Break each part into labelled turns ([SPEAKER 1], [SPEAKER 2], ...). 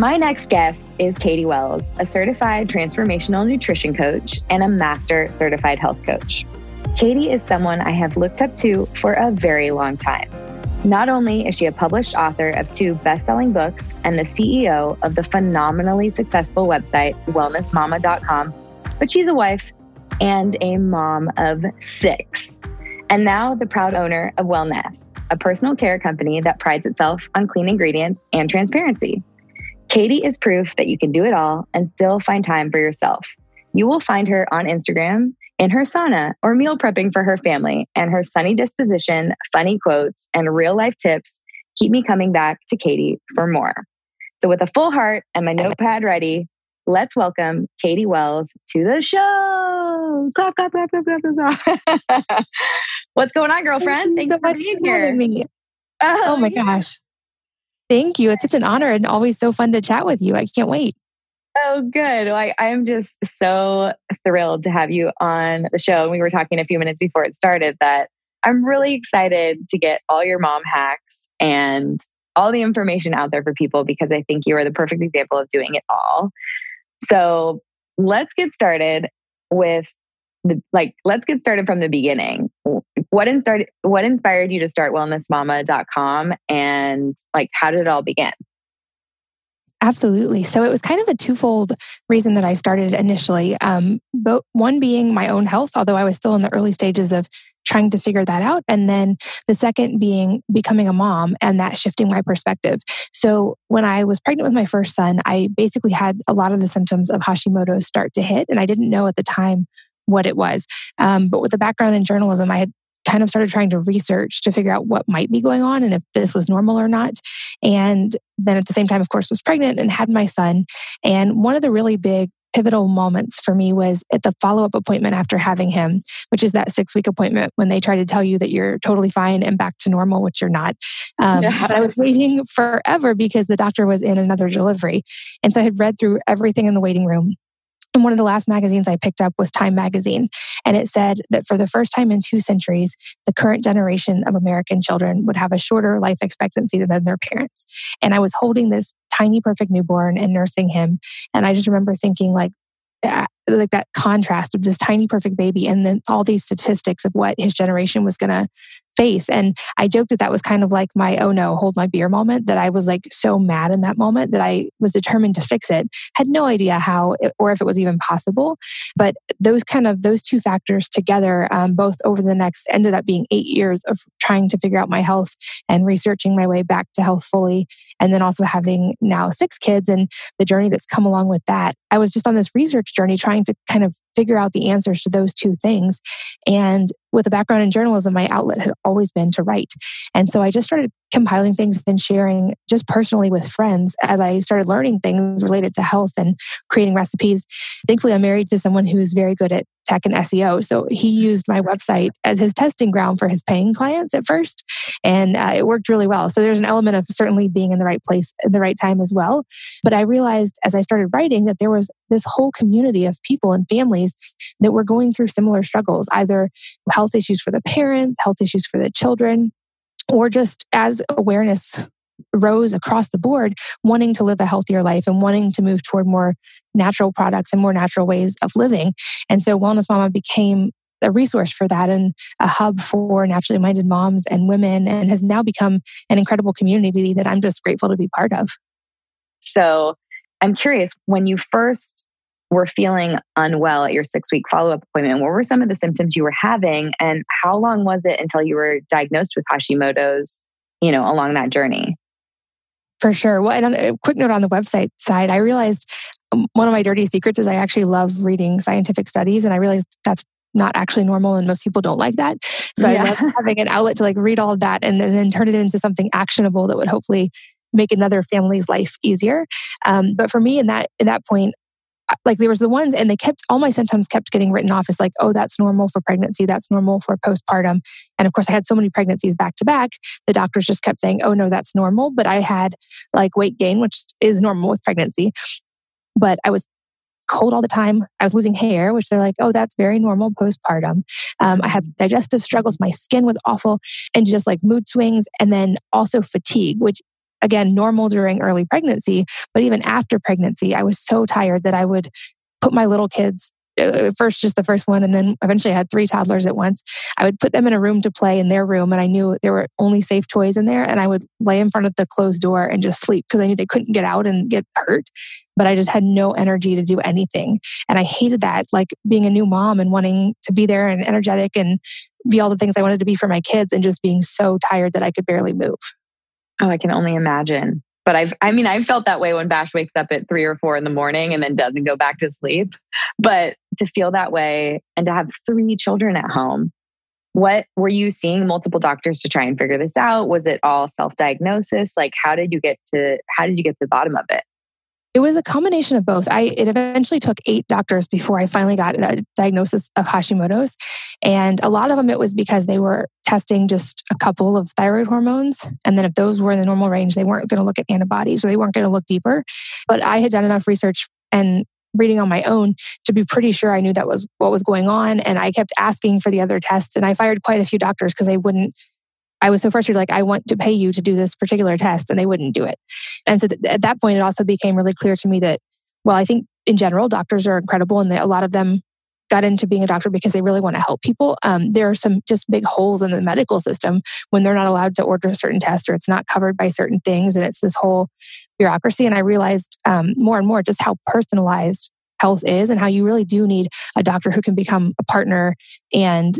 [SPEAKER 1] My next guest is Katie Wells, a certified transformational nutrition coach and a master certified health coach. Katie is someone I have looked up to for a very long time. Not only is she a published author of two best selling books and the CEO of the phenomenally successful website wellnessmama.com, but she's a wife and a mom of six. And now the proud owner of Wellnesse, a personal care company that prides itself on clean ingredients and transparency. Katie is proof that you can do it all and still find time for yourself. You will find her on Instagram in her sauna or meal prepping for her family, and her sunny disposition, funny quotes, and real life tips keep me coming back to Katie for more. So, with a full heart and my notepad ready, let's welcome Katie Wells to the show. Clap, clap, clap, clap, clap, clap. What's going on, girlfriend?
[SPEAKER 2] Thank Thanks so for being here. Me. Oh, oh my yeah. gosh. Thank you. It's such an honor and always so fun to chat with you. I can't wait.
[SPEAKER 1] Oh, good. Well, I'm just so thrilled to have you on the show. And we were talking a few minutes before it started that I'm really excited to get all your mom hacks and all the information out there for people because I think you are the perfect example of doing it all. So let's get started with the, like let's get started from the beginning. What inspired what inspired you to start wellnessmama.com and like how did it all begin?
[SPEAKER 2] Absolutely. So it was kind of a twofold reason that I started initially. Um, but one being my own health, although I was still in the early stages of trying to figure that out. And then the second being becoming a mom and that shifting my perspective. So when I was pregnant with my first son, I basically had a lot of the symptoms of Hashimoto's start to hit. And I didn't know at the time what it was. Um, but with a background in journalism, I had kind of started trying to research to figure out what might be going on and if this was normal or not. And then at the same time, of course, was pregnant and had my son. And one of the really big pivotal moments for me was at the follow up appointment after having him, which is that six week appointment when they try to tell you that you're totally fine and back to normal, which you're not. Um, yeah. But I was waiting forever because the doctor was in another delivery. And so I had read through everything in the waiting room. And one of the last magazines I picked up was Time Magazine. And it said that for the first time in two centuries, the current generation of American children would have a shorter life expectancy than their parents. And I was holding this tiny, perfect newborn and nursing him. And I just remember thinking, like, like that contrast of this tiny perfect baby and then all these statistics of what his generation was going to face. And I joked that that was kind of like my, oh no, hold my beer moment, that I was like so mad in that moment that I was determined to fix it. Had no idea how or if it was even possible. But those kind of, those two factors together, um, both over the next, ended up being eight years of trying to figure out my health and researching my way back to health fully. And then also having now six kids and the journey that's come along with that. I was just on this research journey trying to kind of figure out the answers to those two things. And with a background in journalism, my outlet had always been to write. And so I just started compiling things and sharing just personally with friends as I started learning things related to health and creating recipes. Thankfully, I'm married to someone who's very good at tech and SEO. So he used my website as his testing ground for his paying clients at first. And uh, it worked really well. So there's an element of certainly being in the right place at the right time as well. But I realized as I started writing that there was this whole community of people and families that were going through similar struggles, either health issues for the parents, health issues for the children, or just as awareness rose across the board, wanting to live a healthier life and wanting to move toward more natural products and more natural ways of living. And so Wellness Mama became a resource for that and a hub for naturally minded moms and women and has now become an incredible community that I'm just grateful to be part of.
[SPEAKER 1] So I'm curious when you first were feeling unwell at your six week follow up appointment, what were some of the symptoms you were having? And how long was it until you were diagnosed with Hashimoto's, you know, along that journey?
[SPEAKER 2] For sure. Well, and a quick note on the website side, I realized um, one of my dirty secrets is I actually love reading scientific studies, and I realized that's not actually normal and most people don't like that so yeah. i love having an outlet to like read all of that and, and, then turn it into something actionable that would hopefully make another family's life easier um, but for me in that in that point like there was the ones and they kept all my symptoms kept getting written off as like oh that's normal for pregnancy that's normal for postpartum. And of course i had so many pregnancies back to back the doctors just kept saying oh no that's normal but i had like weight gain which is normal with pregnancy. But i was cold all the time i was losing hair which they're like oh that's very normal postpartum. Um, i had digestive struggles my skin was awful and just like mood swings and then also fatigue which again, normal during early pregnancy, but even after pregnancy, I was so tired that I would put my little kids uh, first just the first one and then eventually I had three toddlers at once. I would put them in a room to play in their room and I knew there were only safe toys in there and I would lay in front of the closed door and just sleep because I knew they couldn't get out and get hurt, but I just had no energy to do anything. And I hated that like being a new mom and wanting to be there and energetic and be all the things I wanted to be for my kids and just being so tired that I could barely move.
[SPEAKER 1] Oh, I can only imagine. But I've, I mean, I've felt that way when Bash wakes up at three or four in the morning and then doesn't go back to sleep. But to feel that way and to have three children at home, what were you seeing multiple doctors to try and figure this out? Was it all self diagnosis? Like, how did you get to, how did you get to the bottom of it?
[SPEAKER 2] It was a combination of both. I it eventually took eight doctors before I finally got a diagnosis of Hashimoto's, and a lot of them it was because they were testing just a couple of thyroid hormones, and then if those were in the normal range, they weren't going to look at antibodies or they weren't going to look deeper. But I had done enough research and reading on my own to be pretty sure I knew that was what was going on, and I kept asking for the other tests, and I fired quite a few doctors because they wouldn't I was so frustrated, like, I want to pay you to do this particular test, and they wouldn't do it. And so th- at that point, it also became really clear to me that, well, I think in general, doctors are incredible, and a lot of them got into being a doctor because they really want to help people. Um, there are some just big holes in the medical system when they're not allowed to order certain tests or it's not covered by certain things, and it's this whole bureaucracy. And I realized um, more and more just how personalized health is and how you really do need a doctor who can become a partner and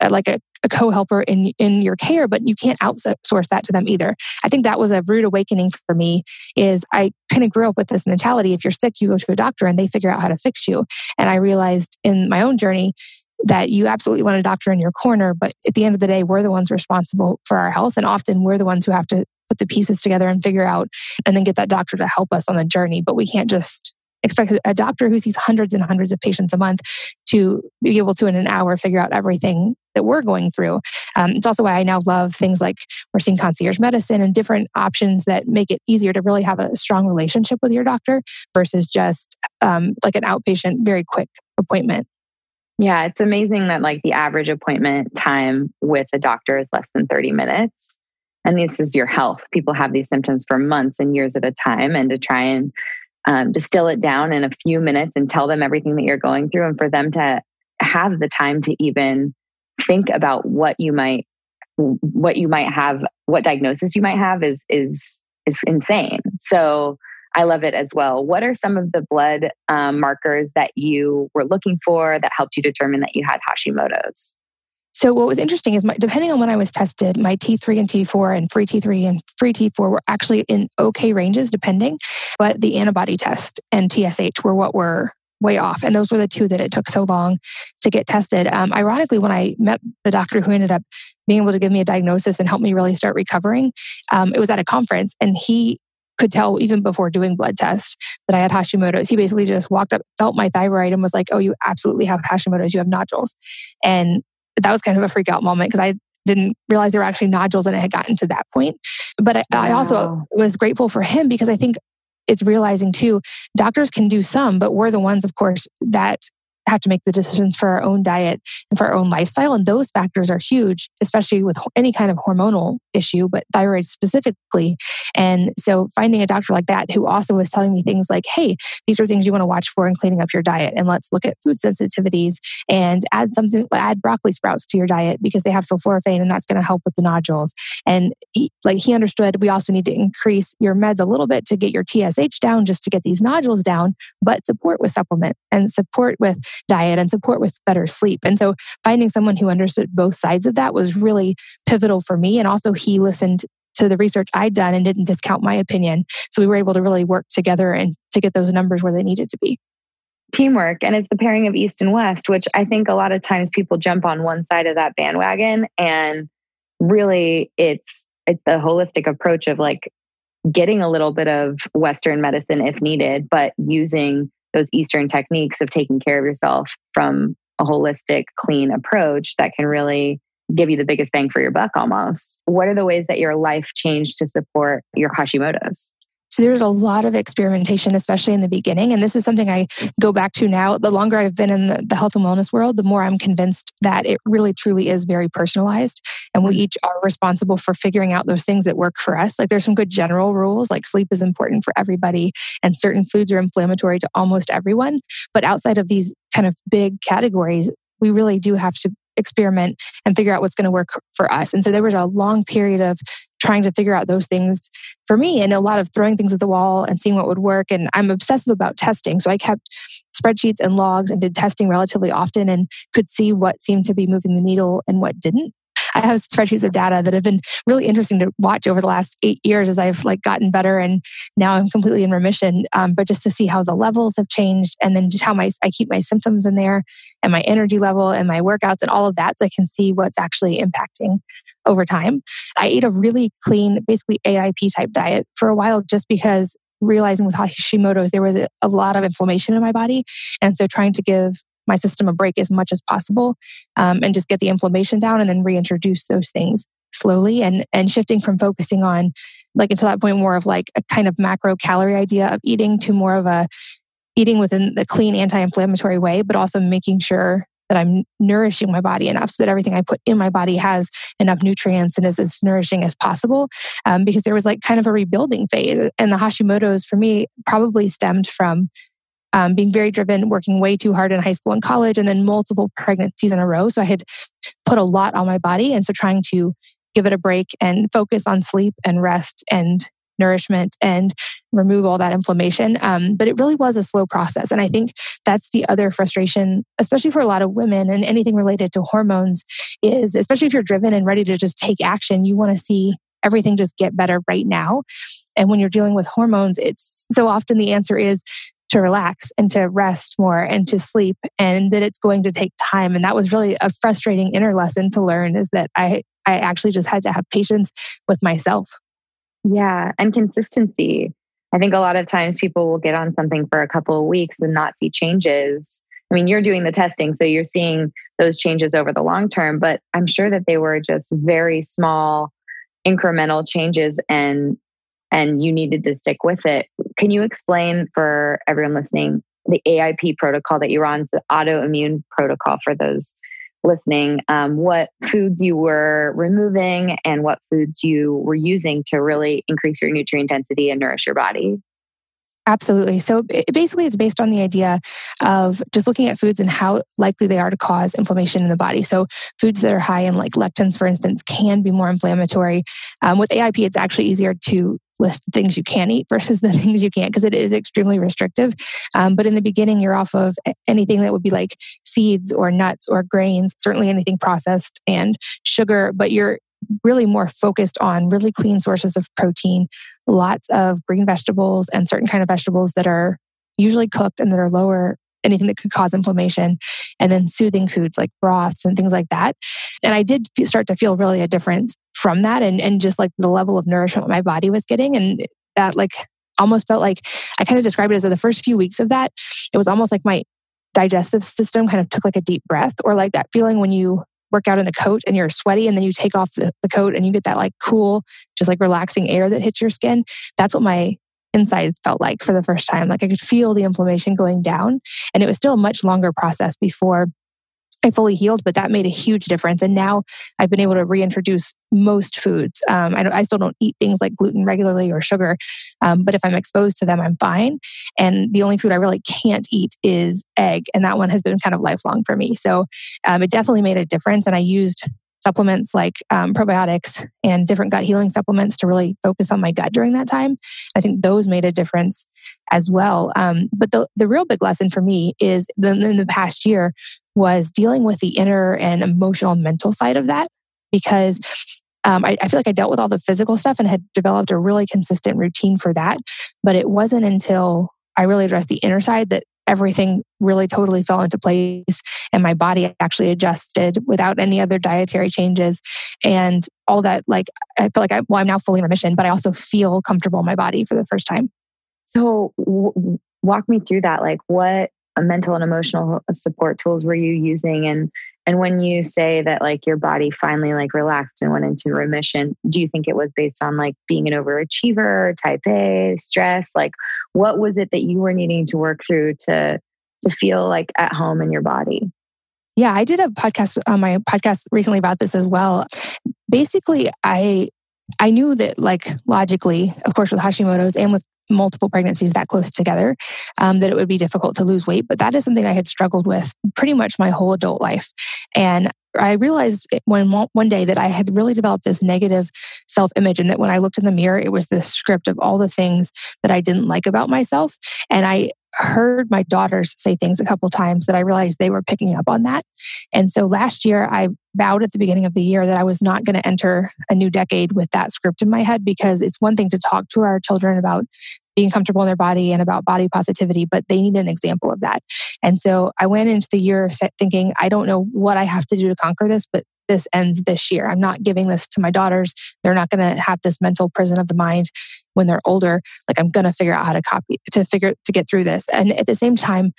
[SPEAKER 2] uh, like a, a co-helper in in your care but you can't outsource that to them either. I think that was a rude awakening for me is i kind of grew up with this mentality if you're sick you go to a doctor and they figure out how to fix you. And i realized in my own journey that you absolutely want a doctor in your corner but at the end of the day we're the ones responsible for our health and often we're the ones who have to put the pieces together and figure out and then get that doctor to help us on the journey. But we can't just expect a doctor who sees hundreds and hundreds of patients a month to be able to in an hour figure out everything that we're going through. Um, it's also why i now love things like we're seeing concierge medicine and different options that make it easier to really have a strong relationship with your doctor versus just um, like an outpatient very quick appointment.
[SPEAKER 1] Yeah it's amazing that like the average appointment time with a doctor is less than 30 minutes. And this is your health. People have these symptoms for months and years at a time and to try and um, distill it down in a few minutes and tell them everything that you're going through and for them to have the time to even think about what you might what you might have what diagnosis you might have is is is insane. So i love it as well. What are some of the blood um, markers that you were looking for that helped you determine that you had hashimoto's
[SPEAKER 2] so what was interesting is my, depending on when I was tested, my T3 and T4 and free T3 and free T4 were actually in okay ranges depending, but the antibody test and TSH were what were way off. And those were the two that it took so long to get tested. Um, ironically, when I met the doctor who ended up being able to give me a diagnosis and help me really start recovering, um, it was at a conference and he could tell even before doing blood tests that I had Hashimoto's. He basically just walked up, felt my thyroid, and was like, "Oh, you absolutely have Hashimoto's. You have nodules." And that was kind of a freak out moment because I didn't realize there were actually nodules and it had gotten to that point. But I, wow. I also was grateful for him because I think it's realizing too, doctors can do some, but we're the ones, of course, that have to make the decisions for our own diet and for our own lifestyle. And those factors are huge, especially with any kind of hormonal issue, but thyroid specifically. And so finding a doctor like that who also was telling me things like, hey, these are things you want to watch for in cleaning up your diet. And let's look at food sensitivities and add something, add broccoli sprouts to your diet because they have sulforaphane and that's going to help with the nodules. And he, like he understood, we also need to increase your meds a little bit to get your TSH down just to get these nodules down, but support with supplement and support with diet and support with better sleep. And so finding someone who understood both sides of that was really pivotal for me. And also, he listened to the research I'd done and didn't discount my opinion. So we were able to really work together and to get those numbers where they needed to be.
[SPEAKER 1] Teamwork, and it's the pairing of East and West, which I think a lot of times people jump on one side of that bandwagon, and really it's it's the holistic approach of like getting a little bit of Western medicine if needed, but using those Eastern techniques of taking care of yourself from a holistic, clean approach that can really give you the biggest bang for your buck almost. What are the ways that your life changed to support your Hashimoto's?
[SPEAKER 2] So there's a lot of experimentation, especially in the beginning. And this is something I go back to now. The longer I've been in the, the, health and wellness world, the more I'm convinced that it really truly is very personalized. And we mm-hmm. each are responsible for figuring out those things that work for us. Like there's some good general rules, like sleep is important for everybody, and certain foods are inflammatory to almost everyone. But outside of these kind of big categories, we really do have to experiment and figure out what's going to work for us. And so there was a long period of trying to figure out those things for me and a lot of throwing things at the wall and seeing what would work. And I'm obsessive about testing. So I kept spreadsheets and logs and did testing relatively often and could see what seemed to be moving the needle and what didn't. I have spreadsheets of data that have been really interesting to watch over the last eight years as I've like gotten better and now I'm completely in remission. Um, but just to see how the levels have changed and then just how my I keep my symptoms in there and my energy level and my workouts and all of that so I can see what's actually impacting over time. I ate a really clean, basically AIP type diet for a while just because realizing with Hashimoto's, there was a lot of inflammation in my body. And so trying to give my system a break as much as possible um, and just get the inflammation down and then reintroduce those things slowly and and shifting from focusing on like until that point more of like a kind of macro calorie idea of eating to more of a eating within the clean anti-inflammatory way but also making sure that I'm nourishing my body enough so that everything I put in my body has enough nutrients and is as nourishing as possible. Um, because there was like kind of a rebuilding phase. And the Hashimoto's for me probably stemmed from um, being very driven, working way too hard in high school and college, and then multiple pregnancies in a row. So I had put a lot on my body. And so trying to give it a break and focus on sleep and rest and nourishment and remove all that inflammation. Um, but it really was a slow process. And I think that's the other frustration, especially for a lot of women and anything related to hormones, is especially if you're driven and ready to just take action, you want to see everything just get better right now. And when you're dealing with hormones, it's so often the answer is to relax and to rest more and to sleep and that it's going to take time. And that was really a frustrating inner lesson to learn is that i i actually just had to have patience with myself.
[SPEAKER 1] Yeah and consistency. I think a lot of times people will get on something for a couple of weeks and not see changes. I mean you're doing the testing so you're seeing those changes over the long term but i'm sure that they were just very small incremental changes and and you needed to stick with it. Can you explain for everyone listening the AIP protocol that you're on, the autoimmune protocol for those listening, um, what foods you were removing and what foods you were using to really increase your nutrient density and nourish your body?
[SPEAKER 2] Absolutely. So basically, it's based on the idea of just looking at foods and how likely they are to cause inflammation in the body. So, foods that are high in like lectins, for instance, can be more inflammatory. Um, with AIP, it's actually easier to list the things you can eat versus the things you can't because it is extremely restrictive. Um, but in the beginning, you're off of anything that would be like seeds or nuts or grains, certainly anything processed and sugar, but you're really more focused on really clean sources of protein, lots of green vegetables and certain kind of vegetables that are usually cooked and that are lower anything that could cause inflammation and then soothing foods like broths and things like that and i did start to feel really a difference from that and, and just like the level of nourishment my body was getting and that like almost felt like i kind of described it as the first few weeks of that it was almost like my digestive system kind of took like a deep breath or like that feeling when you work out in a coat and you're sweaty and then you take off the, the coat and you get that like cool, just like relaxing air that hits your skin. That's what my insides felt like for the first time. Like I could feel the inflammation going down. And it was still a much longer process before I fully healed, but that made a huge difference. And now I've been able to reintroduce most foods. Um, I, I, still don't eat things like gluten regularly or sugar, um, but if I'm exposed to them, I'm fine. And the only food I really can't eat is egg. And that one has been kind of lifelong for me. So um, it definitely made a difference. And I used supplements like um, probiotics and different gut healing supplements to really focus on my gut during that time. I think those made a difference as well. Um, but the, the real big lesson for me is in the past year was dealing with the inner and emotional mental side of that because um, I, I, feel like I dealt with all the physical stuff and had developed a really consistent routine for that. But it wasn't until I really addressed the inner side that everything really totally fell into place and my body actually adjusted without any other dietary changes and all that like i feel like I, well i'm now fully in remission but i also feel comfortable in my body for the first time
[SPEAKER 1] so w- walk me through that like what mental and emotional support tools were you using and And when you say that like your body finally like relaxed and went into remission, do you think it was based on like being an overachiever, type A, stress? Like what was it that you were needing to work through to to feel like at home in your body?
[SPEAKER 2] Yeah, I did a podcast on my podcast recently about this as well. Basically, I I knew that like logically, of course, with Hashimoto's and with multiple pregnancies that close together, um, that it would be difficult to lose weight. But that is something I had struggled with pretty much my whole adult life. And I realized when one day that I had really developed this negative self image, and that when I looked in the mirror, it was this script of all the things that I didn't like about myself. And I heard my daughters say things a couple times that I realized they were picking up on that. And so last year, I vowed at the beginning of the year that I was not going to enter a new decade with that script in my head because it's one thing to talk to our children about being comfortable in their body and about body positivity, but they need an example of that. And so I went into the year thinking, I don't know what I have to do to conquer this, but this ends this year. I'm not giving this to my daughters. They're not going to have this mental prison of the mind when they're older. Like I'm going to figure out how to copy to figure to get through this. And at the same time,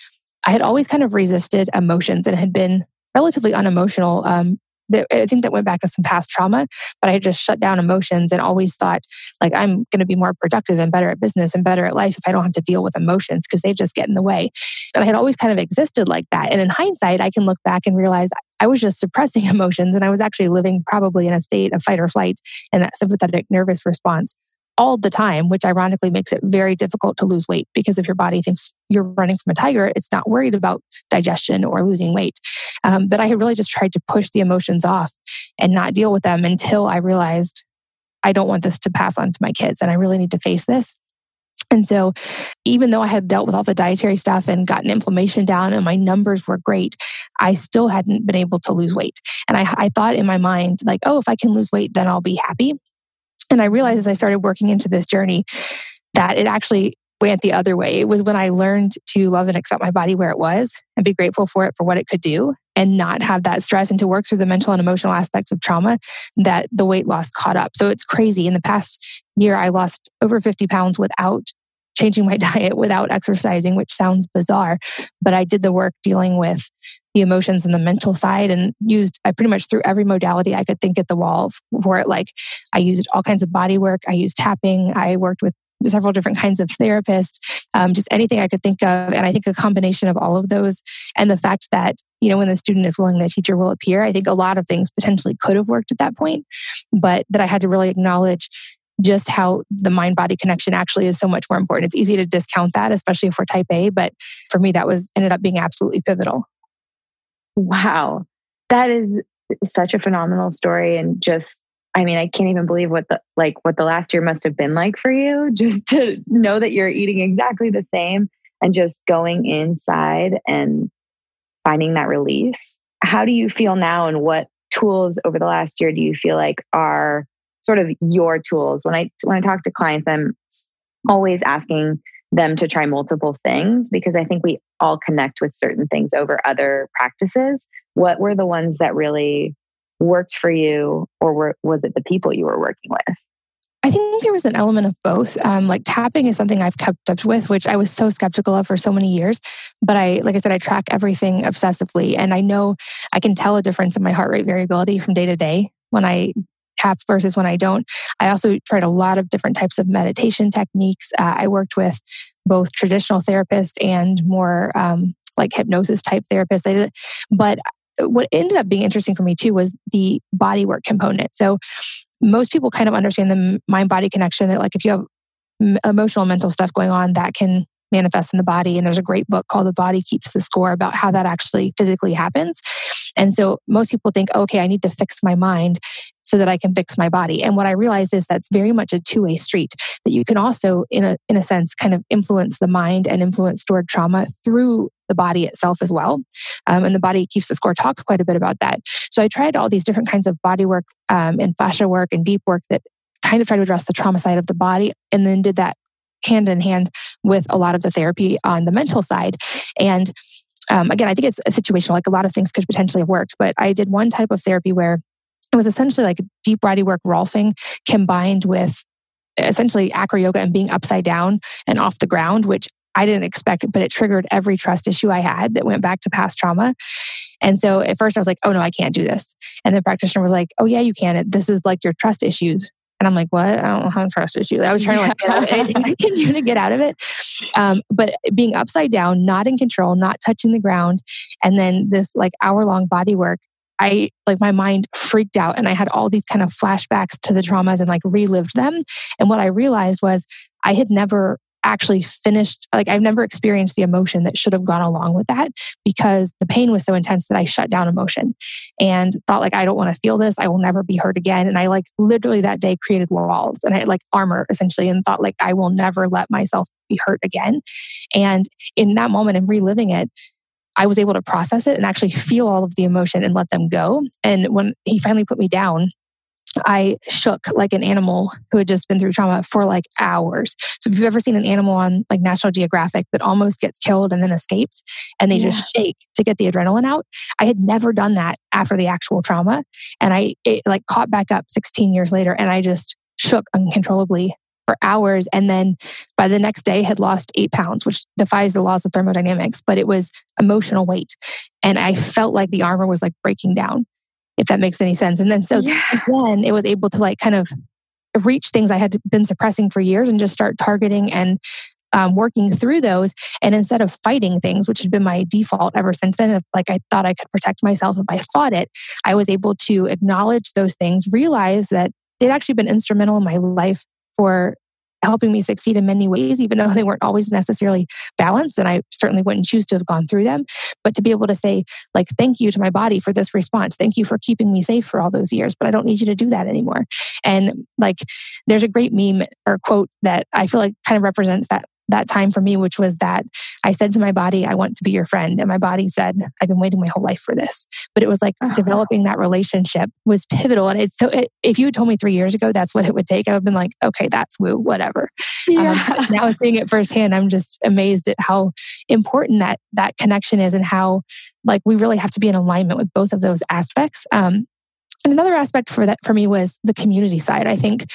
[SPEAKER 2] I had always kind of resisted emotions and had been relatively unemotional um, I think that went back to some past trauma, but I just shut down emotions and always thought like I'm going to be more productive and better at business and better at life if I don't have to deal with emotions because they just get in the way. And I had always kind of existed like that. And in hindsight, I can look back and realize I was just suppressing emotions and I was actually living probably in a state of fight or flight and that sympathetic nervous response all the time, which ironically makes it very difficult to lose weight because if your body thinks you're running from a tiger, it's not worried about digestion or losing weight. Um, but I had really just tried to push the emotions off and not deal with them until I realized I don't want this to pass on to my kids and I really need to face this. And so, even though I had dealt with all the dietary stuff and gotten inflammation down and my numbers were great, I still hadn't been able to lose weight. And I, I thought in my mind, like, oh, if I can lose weight, then I'll be happy. And I realized as I started working into this journey that it actually went the other way. It was when I learned to love and accept my body where it was and be grateful for it for what it could do and not have that stress and to work through the mental and emotional aspects of trauma that the weight loss caught up. So it's crazy. In the past year, I lost over 50 pounds without changing my diet without exercising, which sounds bizarre. But I did the work dealing with the emotions and the mental side and used, I pretty much threw every modality I could think at the wall for it. Like I used all kinds of body work, I used tapping, I worked with several different kinds of therapists, um, just anything I could think of. And I think a combination of all of those and the fact that, you know, when the student is willing, the teacher will appear. I think a lot of things potentially could have worked at that point, but that I had to really acknowledge just how the mind body connection actually is so much more important. It's easy to discount that, especially for type A, but for me, that was ended up being absolutely pivotal.
[SPEAKER 1] Wow. That is such a phenomenal story. And just, I mean, I can't even believe what the, like, what the last year must have been like for you just to know that you're eating exactly the same and just going inside and finding that release. How do you feel now and what tools over the last year do you feel like are sort of your tools. When I when I talk to clients, I'm always asking them to try multiple things because I think we all connect with certain things over other practices. What were the ones that really worked for you, or were, was it the people you were working with?
[SPEAKER 2] I think there was an element of both. Um, like tapping is something I've kept up with, which I was so skeptical of for so many years. But I, like I said, I track everything obsessively, and I know I can tell a difference in my heart rate variability from day to day when I versus when I don't. I also tried a lot of different types of meditation techniques. Uh, I worked with both traditional therapists and more um, like hypnosis type therapists. I did, but what ended up being interesting for me too was the body work component. So most people kind of understand the mind body connection that like if you have emotional mental stuff going on that can manifest in the body and there's a great book called the body keeps the score about how that actually physically happens and so most people think okay i need to fix my mind so that I can fix my body. And what I realized is that's very much a two way street, that you can also, in a, in a sense, kind of influence the mind and influence stored trauma through the body itself as well. Um, and the body keeps the score talks quite a bit about that. So I tried all these different kinds of body work um, and fascia work and deep work that kind of tried to address the trauma side of the body and then did that hand in hand with a lot of the therapy on the mental side. And um, again, I think it's a situational, like a lot of things could potentially have worked, but I did one type of therapy where it was essentially like deep body work rolfing combined with essentially acro yoga and being upside down and off the ground, which I didn't expect, but it triggered every trust issue I had that went back to past trauma. And so at first I was like, oh no, I can't do this. And the practitioner was like, oh yeah, you can. This is like your trust issues. And I'm like, what? I don't have trust issues. I was trying to like get out anything I can do to get out of it. Um, but being upside down, not in control, not touching the ground, and then this like hour long body work, I like my mind freaked out and I had all these kind of flashbacks to the traumas and like relived them. And what I realized was I had never actually finished like I've never experienced the emotion that should have gone along with that because the pain was so intense that I shut down emotion and thought like I don't want to feel this. I will never be hurt again. And I like literally that day created walls and I like armor essentially and thought like I will never let myself be hurt again. And in that moment and reliving it I was able to process it and actually feel all of the emotion and let them go. And when he finally put me down I shook like an animal who had just been through trauma for like hours. So if you've ever seen an animal on like National Geographic that almost gets killed and then escapes and they yeah. just shake to get the adrenaline out, I had never done that after the actual trauma. And I it like caught back up 16 years later and I just shook uncontrollably for hours. And then by the next day had lost eight pounds, which defies the laws of thermodynamics, but it was emotional weight. And I felt like the armor was like breaking down if that makes any sense. And then so yeah. then it was able to like kind of reach things I had been suppressing for years and just start targeting and um, working through those. And instead of fighting things, which had been my default ever since then, like I thought I could protect myself if I fought it, I was able to acknowledge those things, realize that they'd actually been instrumental in my life for helping me succeed in many ways, even though they weren't always necessarily balanced. And I certainly wouldn't choose to have gone through them. But to be able to say, like, thank you to my body for this response. Thank you for keeping me safe for all those years, but I don't need you to do that anymore. And like, there's a great meme or quote that I feel like kind of represents that that time for me, which was that I said to my body, I want to be your friend. And my body said, I've been waiting my whole life for this. But it was like uh-huh. developing that relationship was pivotal. And it's so, it, if you had told me three years ago that's what it would take, I would have been like, okay, that's woo, whatever. Um, yeah. Um, now seeing it firsthand, I'm just amazed at how important that, that connection is and how like we really have to be in alignment with both of those aspects. Um, and another aspect for that for me was the community side. I think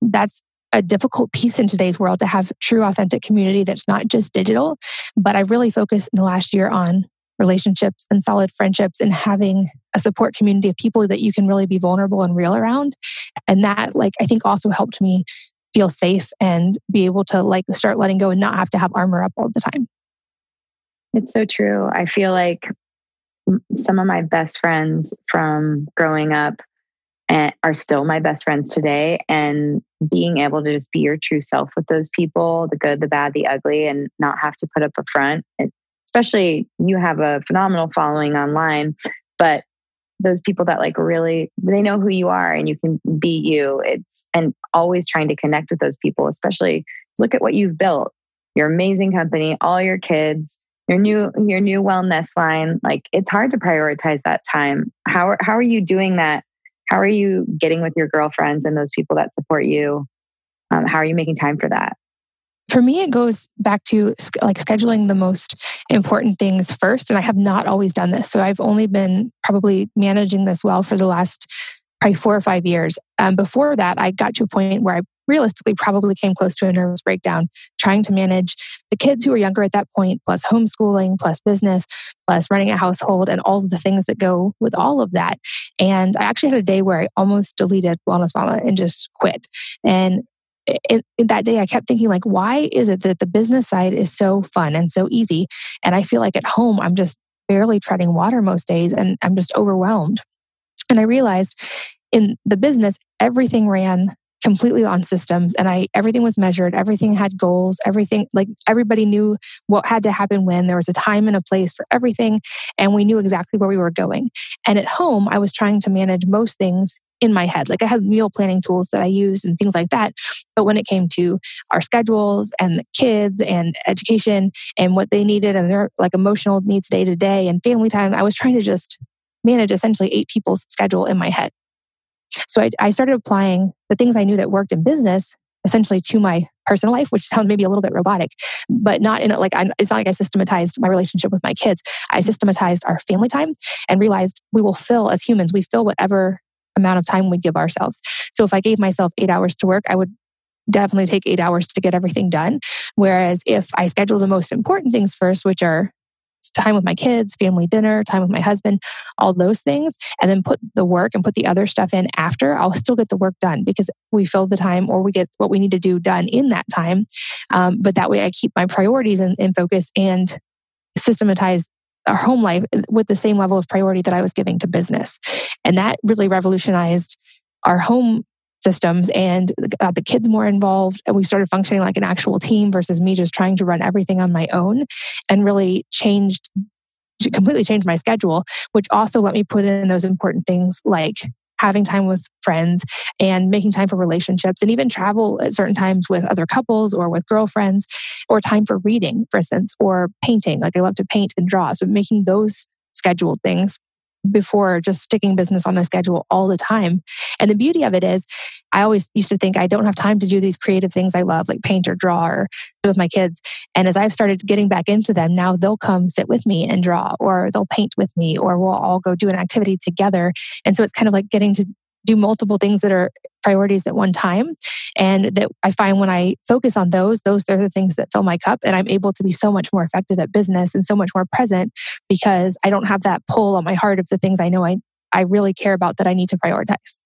[SPEAKER 2] that's a difficult piece in today's world to have true, authentic community that's not just digital. But I really focused in the last year on relationships and solid friendships and having a support community of people that you can really be vulnerable and real around. And that, like, I think also helped me feel safe and be able to like start letting go and not have to have armor up all the time.
[SPEAKER 1] It's so true. I feel like some of my best friends from growing up and are still my best friends today and being able to just be your true self with those people the good the bad the ugly and not have to put up a front and especially you have a phenomenal following online but those people that like really they know who you are and you can be you it's and always trying to connect with those people especially look at what you've built. Your amazing company all your kids your new your new wellness line like it's hard to prioritize that time. How how are you doing that how are you getting with your girlfriends and those people that support you? Um, how are you making time for that?
[SPEAKER 2] For me it goes back to like scheduling the most important things first and i have not always done this so i've only been probably managing this well for the last probably four or five years. Um, before that i got to a point where i realistically probably came close to a nervous breakdown trying to manage the kids who were younger at that point, plus homeschooling, plus business, plus running a household, and all of the things that go with all of that. And I actually had a day where I almost deleted Wellness Mama and just quit. And in, in, that day, I kept thinking, like, why is it that the business side is so fun and so easy? And I feel like at home, I'm just barely treading water most days and I'm just overwhelmed. And I realized in the business, everything ran completely on systems and I everything was measured, everything had goals, everything like everybody knew what had to happen when there was a time and a place for everything and we knew exactly where we were going. And at home I was trying to manage most things in my head. Like I had meal planning tools that I used and things like that. But when it came to our schedules and the kids and education and what they needed and their like emotional needs day to day and family time, I was trying to just manage essentially eight people's schedule in my head. So I, I started applying the things I knew that worked in business essentially to my personal life, which sounds maybe a little bit robotic, but not in a, like I'm, it's not like I systematized my relationship with my kids. I systematized our family time and realized we will fill as humans, we fill whatever amount of time we give ourselves. So if I gave myself eight hours to work, I would definitely take eight hours to get everything done. Whereas if I schedule the most important things first, which are time with my kids, family dinner, time with my husband, all those things, and then put the work and put the other stuff in after, I'll still get the work done because we fill the time or we get what we need to do done in that time. Um, but that way I keep my priorities in, in focus and systematize our home life with the same level of priority that I was giving to business. And that really revolutionized our home systems and got the kids more involved. And we started functioning like an actual team versus me just trying to run everything on my own and really changed completely changed my schedule, which also let me put in those important things like having time with friends and making time for relationships and even travel at certain times with other couples or with girlfriends or time for reading, for instance, or painting. Like I love to paint and draw. So making those scheduled things before just sticking business on the schedule all the time. And the beauty of it is, I always used to think I don't have time to do these creative things I love, like paint or draw or with my kids. And as I've started getting back into them, now they'll come sit with me and draw, or they'll paint with me, or we'll all go do an activity together. And so it's kind of like getting to do multiple things that are priorities at one time. And that I find when I focus on those, those are the things that fill my cup. And I'm able to be so much more effective at business and so much more present because I don't have that pull on my heart of the things I know I, I really care about that I need to prioritize.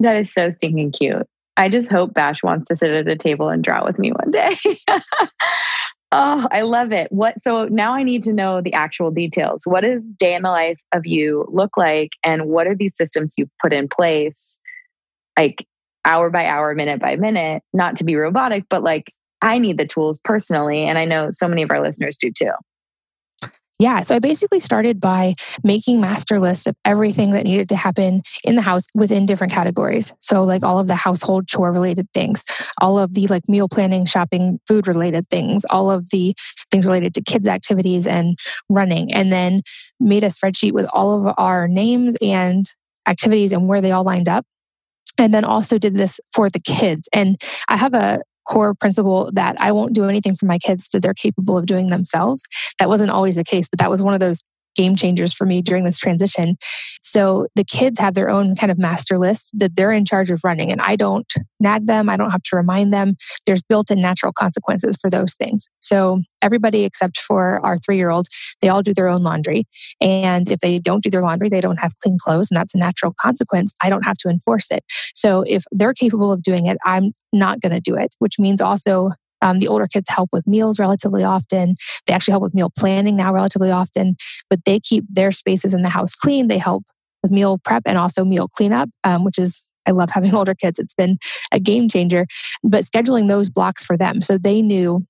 [SPEAKER 1] That is so stinking cute. I just hope Bash wants to sit at a table and draw with me one day. oh, I love it. What so now I need to know the actual details. What does day in the life of you look like and what are these systems you've put in place like hour by hour, minute by minute, not to be robotic, but like I need the tools personally. And I know so many of our listeners do too.
[SPEAKER 2] Yeah, so I basically started by making master lists of everything that needed to happen in the house within different categories. So like all of the household chore related things, all of the like meal planning, shopping, food related things, all of the things related to kids activities and running and then made a spreadsheet with all of our names and activities and where they all lined up and then also did this for the kids. And I have a core principle that I won't do anything for my kids that they're capable of doing themselves. That wasn't always the case, but that was one of those game changers for me during this transition. So the kids have their own kind of master list that they're in charge of running, and I don't nag them. I don't have to remind them. There's built in natural consequences for those things. So everybody except for our three year old, they all do their own laundry. And if they don't do their laundry, they don't have clean clothes, and that's a natural consequence. I don't have to enforce it. So if they're capable of doing it, I'm not going to do it, which means also um, the older kids help with meals relatively often. They actually help with meal planning now relatively often, but they keep their spaces in the house clean. They help with meal prep and also meal cleanup, um, which is I love having older kids. It's been a game changer. But scheduling those blocks for them so they knew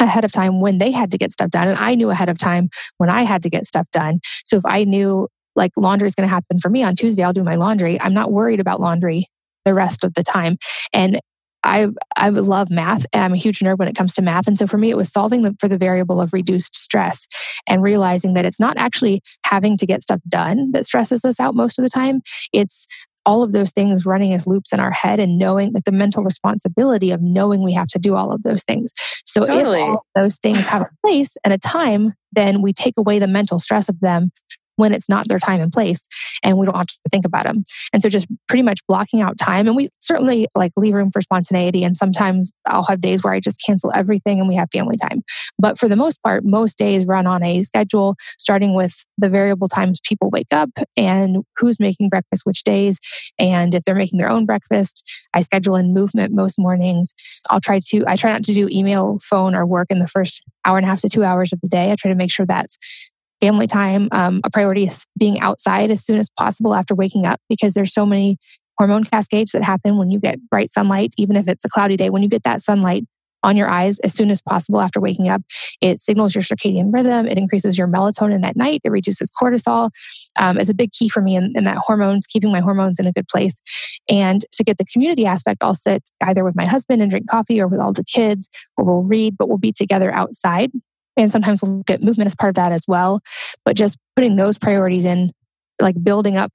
[SPEAKER 2] ahead of time when they had to get stuff done. And I knew ahead of time when I had to get stuff done. So if I knew like laundry is going to happen for me on Tuesday, I'll do my laundry. I'm not worried about laundry the rest of the time. And I I love math. I'm a huge nerd when it comes to math, and so for me, it was solving the, for the variable of reduced stress and realizing that it's not actually having to get stuff done that stresses us out most of the time. It's all of those things running as loops in our head and knowing like the mental responsibility of knowing we have to do all of those things. So totally. if all those things have a place and a time, then we take away the mental stress of them when it's not their time and place and we don't have to think about them. And so just pretty much blocking out time. And we certainly like leave room for spontaneity. And sometimes I'll have days where I just cancel everything and we have family time. But for the most part, most days run on a schedule, starting with the variable times people wake up and who's making breakfast which days. And if they're making their own breakfast, I schedule in movement most mornings. I'll try to, I try not to do email, phone, or work in the first hour and a half to two hours of the day. I try to make sure that's family time. Um, a priority is being outside as soon as possible after waking up because there's so many hormone cascades that happen when you get bright sunlight, even if it's a cloudy day. When you get that sunlight on your eyes as soon as possible after waking up, it signals your circadian rhythm. It increases your melatonin at night. It reduces cortisol. Um, it's a big key for me in, in that hormones, keeping my hormones in a good place. And to get the community aspect, I'll sit either with my husband and drink coffee or with all the kids, or we'll read, but we'll be together outside and sometimes we'll get movement as part of that as well. But just putting those priorities in, like building up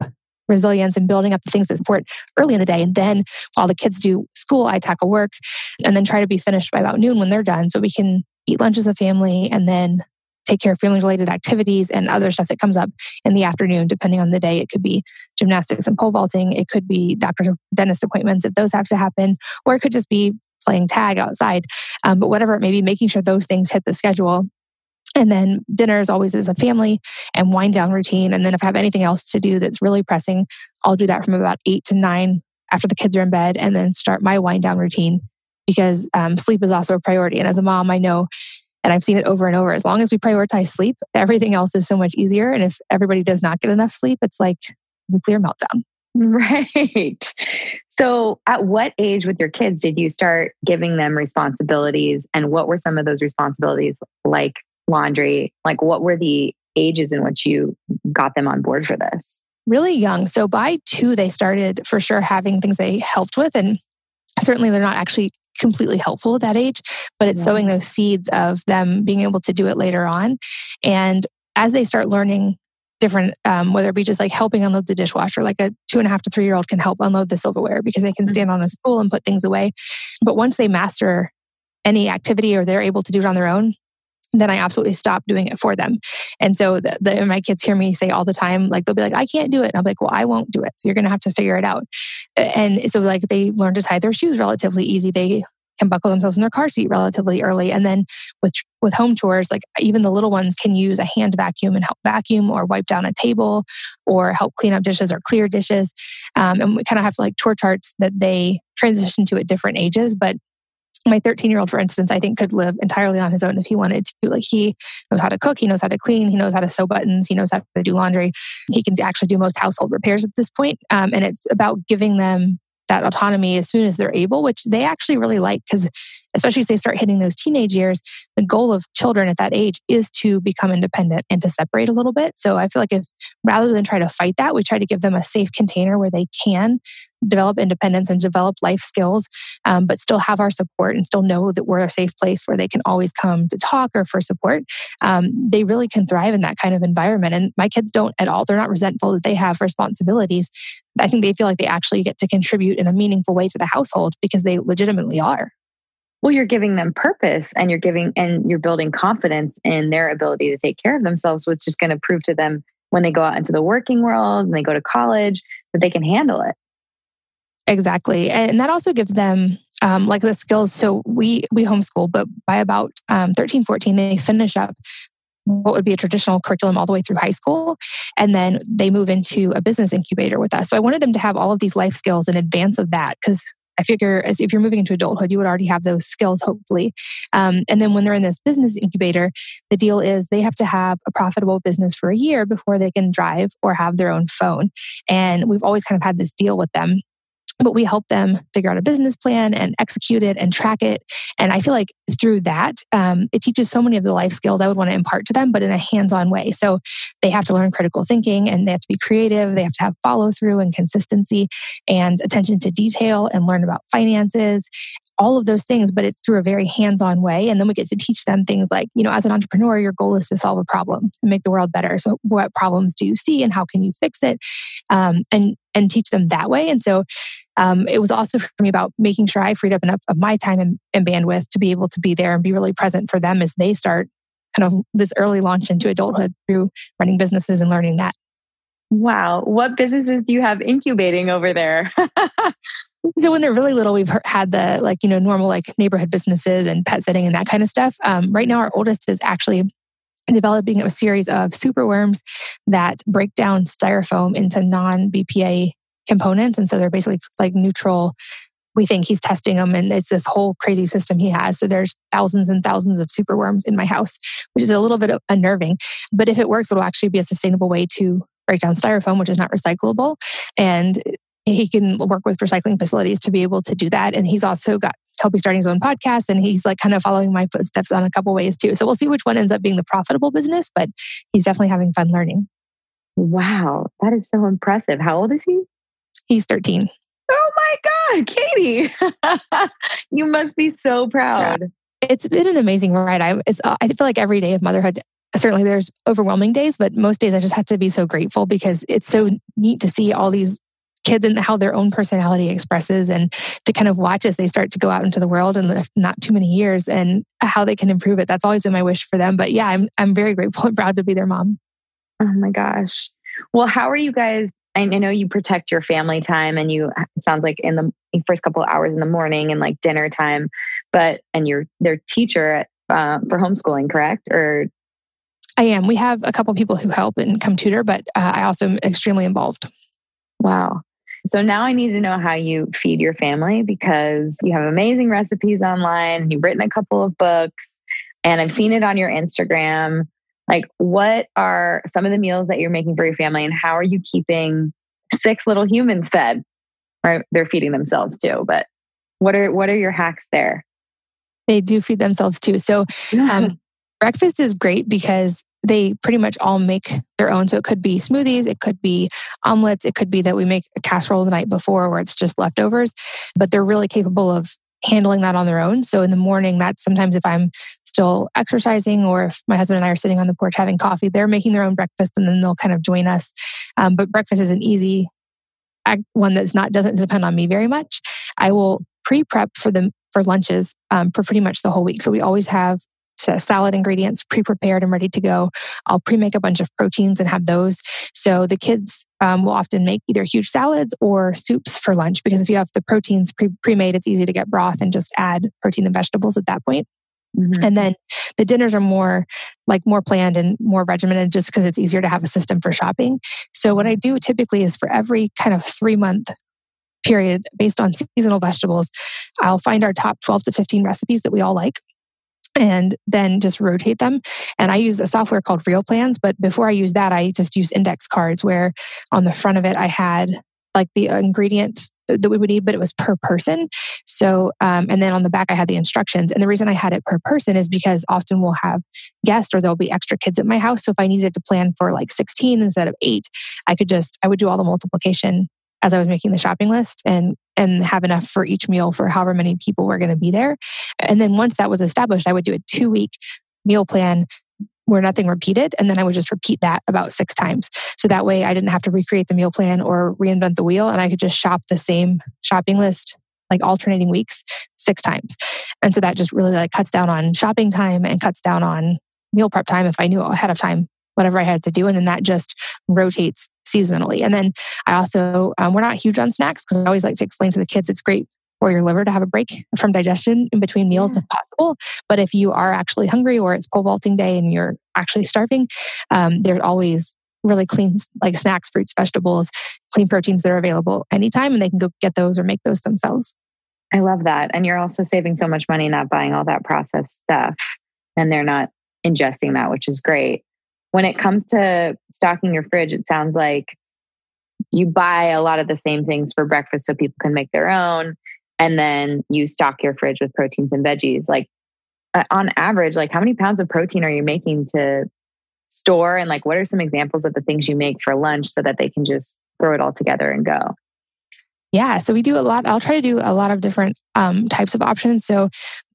[SPEAKER 2] resilience and building up the things that support early in the day. And then while the kids do school, I tackle work and then try to be finished by about noon when they're done so we can eat lunch as a family and then take care of family related activities and other stuff that comes up in the afternoon, depending on the day. It could be gymnastics and pole vaulting. It could be doctor's dentist appointments if those have to happen, or it could just be playing tag outside. Um, but whatever it may be, making sure those things hit the schedule And then dinner is always as a family and wind down routine. And then if I have anything else to do that's really pressing, I'll do that from about eight to nine after the kids are in bed and then start my wind down routine because um, sleep is also a priority. And as a mom, I know, and I've seen it over and over, as long as we prioritize sleep, everything else is so much easier. And if everybody does not get enough sleep, it's like nuclear meltdown.
[SPEAKER 1] Right. So, at what age with your kids did you start giving them responsibilities? And what were some of those responsibilities like laundry? Like, what were the ages in which you got them on board for this?
[SPEAKER 2] Really young. So, by two, they started for sure having things they helped with. And certainly they're not actually completely helpful at that age, but it's yeah. sowing those seeds of them being able to do it later on. And as they start learning different, um, whether it be just like helping unload the dishwasher, like a two and a half to three year old can help unload the silverware because they can mm-hmm. stand on a stool and put things away. But once they master any activity or they're able to do it on their own, then I absolutely stop doing it for them. And so the, the, my kids hear me say all the time, like they'll be like, I can't do it. And I'm like, well, I won't do it. So you're going to have to figure it out. And so like they learn to tie their shoes relatively easy. They can buckle themselves in their car seat relatively early. And then with with home chores, like even the little ones can use a hand vacuum and help vacuum or wipe down a table or help clean up dishes or clear dishes. Um, and we kind of have like chore charts that they transition to at different ages. But my 13 year old, for instance, I think could live entirely on his own if he wanted to. Like he knows how to cook, he knows how to clean, he knows how to sew buttons, he knows how to do laundry. He can actually do most household repairs at this point. Um, and it's about giving them that autonomy as soon as they're able, which they actually really like because, especially as they start hitting those teenage years, the goal of children at that age is to become independent and to separate a little bit. So I feel like if rather than try to fight that, we try to give them a safe container where they can develop independence and develop life skills, um, but still have our support and still know that we're a safe place where they can always come to talk or for support. Um, they really can thrive in that kind of environment. And my kids don't at all, they're not resentful that they have responsibilities. I think they feel like they actually get to contribute in a meaningful way to the household because they legitimately are.
[SPEAKER 1] Well, you're giving them purpose and you're giving and you're building confidence in their ability to take care of themselves, which is just going to prove to them when they go out into the working world and they go to college that they can handle it.
[SPEAKER 2] Exactly. And that also gives them um, like the skills. So we we homeschool, but by about um, 13, 14, they finish up what would be a traditional curriculum all the way through high school. And then they move into a business incubator with us. So I wanted them to have all of these life skills in advance of that because I figure as if you're moving into adulthood, you would already have those skills, hopefully. Um, and then when they're in this business incubator, the deal is they have to have a profitable business for a year before they can drive or have their own phone. And we've always kind of had this deal with them but we help them figure out a business plan and execute it and track it. And I feel like through that, um, it teaches so many of the life skills I would want to impart to them, but in a hands on way. So they have to learn critical thinking and they have to be creative. They have to have follow through and consistency and attention to detail and learn about finances, all of those things, but it's through a very hands on way. And then we get to teach them things like, you know, as an entrepreneur, your goal is to solve a problem and make the world better. So what problems do you see and how can you fix it? Um, and and teach them that way. And so um, it was also for me about making sure I freed up enough of my time and, and bandwidth to be able to be there and be really present for them as they start kind of this early launch into adulthood through running businesses and learning that.
[SPEAKER 1] Wow. What businesses do you have incubating over there?
[SPEAKER 2] so when they're really little, we've had the like, you know, normal like neighborhood businesses and pet sitting and that kind of stuff. Um, right now, our oldest is actually developing a series of superworms that break down styrofoam into non BPA components. And so they're basically like neutral. We think he's testing them, and it's this whole crazy system he has. So there's thousands and thousands of superworms in my house, which is a little bit unnerving. But if it works, it'll actually be a sustainable way to break down styrofoam, which is not recyclable. And he can work with recycling facilities to be able to do that. And he's also got he'll be starting his own podcast and he's like kind of following my footsteps on a couple ways too. So we'll see which one ends up being the profitable business, but he's definitely having fun learning.
[SPEAKER 1] Wow, that is so impressive. How old is he?
[SPEAKER 2] He's 13.
[SPEAKER 1] Oh my God, Katie. you must be so proud.
[SPEAKER 2] It's been an amazing ride. I, I feel like every day of motherhood, certainly there's overwhelming days, but most days I just have to be so grateful because it's so neat to see all these kids and how their own personality expresses and to kind of watch as they start to go out into the world in not too many years and how they can improve it. That's always been my wish for them. But yeah, I'm I'm very grateful and proud to be their mom.
[SPEAKER 1] Oh my gosh. Well, how are you guys? I know you protect your family time and you it sounds like in the first couple of hours in the morning and like dinner time, but and you're their teacher uh, for homeschooling, correct? Or
[SPEAKER 2] I am. We have a couple people who help and come tutor, but uh, I also am extremely involved.
[SPEAKER 1] Wow. So now I need to know how you feed your family because you have amazing recipes online. You've written a couple of books and I've seen it on your Instagram. Like, what are some of the meals that you're making for your family and how are you keeping six little humans fed? Right? They're feeding themselves too, but what are what are your hacks there?
[SPEAKER 2] They do feed themselves too. So um, breakfast is great because they pretty much all make their own. So it could be smoothies, it could be omelets, it could be that we make a casserole the night before where it's just leftovers, but they're really capable of handling that on their own. So in the morning, that's sometimes if I'm still exercising or if my husband and I are sitting on the porch having coffee, they're making their own breakfast and then they'll kind of join us. Um, but breakfast is an easy one that's not doesn't depend on me very much. I will pre-prep for them for lunches um, for pretty much the whole week. So we always have salad ingredients pre-prepared and ready to go. I'll pre-make a bunch of proteins and have those. So the kids um, will often make either huge salads or soups for lunch because if you have the proteins pre- pre-made, it's easy to get broth and just add protein and vegetables at that point. Mm-hmm. And then the dinners are more like more planned and more regimented just because it's easier to have a system for shopping. So what I do typically is for every kind of three month period based on seasonal vegetables, I'll find our top 12 to 15 recipes that we all like and then just rotate them. And I use a software called Real Plans. But before I use that, I just use index cards where on the front of it, I had like the ingredient that we would need, but it was per person. So, um, and then on the back, I had the instructions. And the reason I had it per person is because often we'll have guests or there'll be extra kids at my house. So if I needed to plan for like 16 instead of eight, I could just, I would do all the multiplication as I was making the shopping list and and have enough for each meal for however many people were going to be there. And then once that was established, I would do a two week meal plan where nothing repeated. And then I would just repeat that about six times. So that way I didn't have to recreate the meal plan or reinvent the wheel. And I could just shop the same shopping list, like alternating weeks, six times. And so that just really like cuts down on shopping time and cuts down on meal prep time if I knew ahead of time whatever I had to do. And then that just rotates seasonally. And then I also, um, we're not huge on snacks because I always like to explain to the kids it's great for your liver to have a break from digestion in between meals if possible. But if you are actually hungry or it's pole vaulting day and you're actually starving, um, there's always really clean like snacks, fruits, vegetables, clean proteins that are available anytime and they can go get those or make those themselves.
[SPEAKER 1] I love that. And you're also saving so much money not buying all that processed stuff and they're not ingesting that, which is great. When it comes to stocking your fridge, it sounds like you buy a lot of the same things for breakfast so people can make their own and then you stock your fridge with proteins and veggies. Like uh, on average like how many pounds of protein are you making to store? And like what are some examples of the things you make for lunch so that they can just throw it all together and go
[SPEAKER 2] yeah, so we do a lot. I'll try to do a lot of different um, types of options. So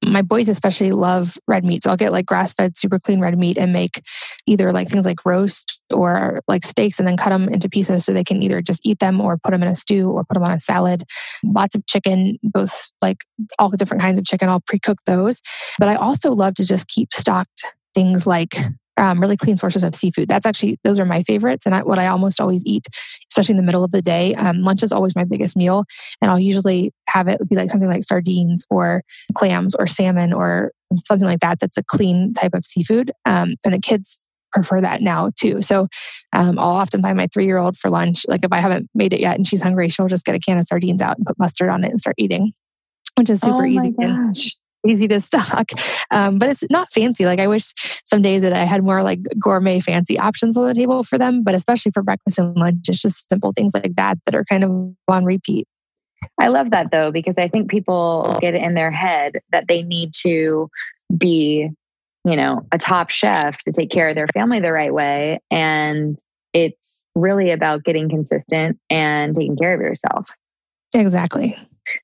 [SPEAKER 2] my boys especially love red meat. So I'll get like grass fed, super clean red meat and make either like things like roast or like steaks and then cut them into pieces so they can either just eat them or put them in a stew or put them on a salad. Lots of chicken, both like all different kinds of chicken. I'll pre cook those. But I also love to just keep stocked things like um, really clean sources of seafood. That's actually, those are my favorites and I, what I almost always eat, especially in the middle of the day. Um, lunch is always my biggest meal. And I'll usually have it be like something like sardines or clams or salmon or something like that. That's a clean type of seafood. Um, and the kids prefer that now too. So um, I'll often buy my three year old for lunch. Like if I haven't made it yet and she's hungry, she'll just get a can of sardines out and put mustard on it and start eating, which is super
[SPEAKER 1] oh
[SPEAKER 2] easy.
[SPEAKER 1] Gosh
[SPEAKER 2] easy to stock. Um, but it's not fancy. Like I wish some days that I had more like gourmet fancy options on the table for them, but especially for breakfast and lunch, it's just simple things like that that are kind of on repeat.
[SPEAKER 1] I love that though, because I think people get it in their head that they need to be, you know, a top chef to take care of their family the right way. And it's really about getting consistent and taking care of yourself.
[SPEAKER 2] Exactly.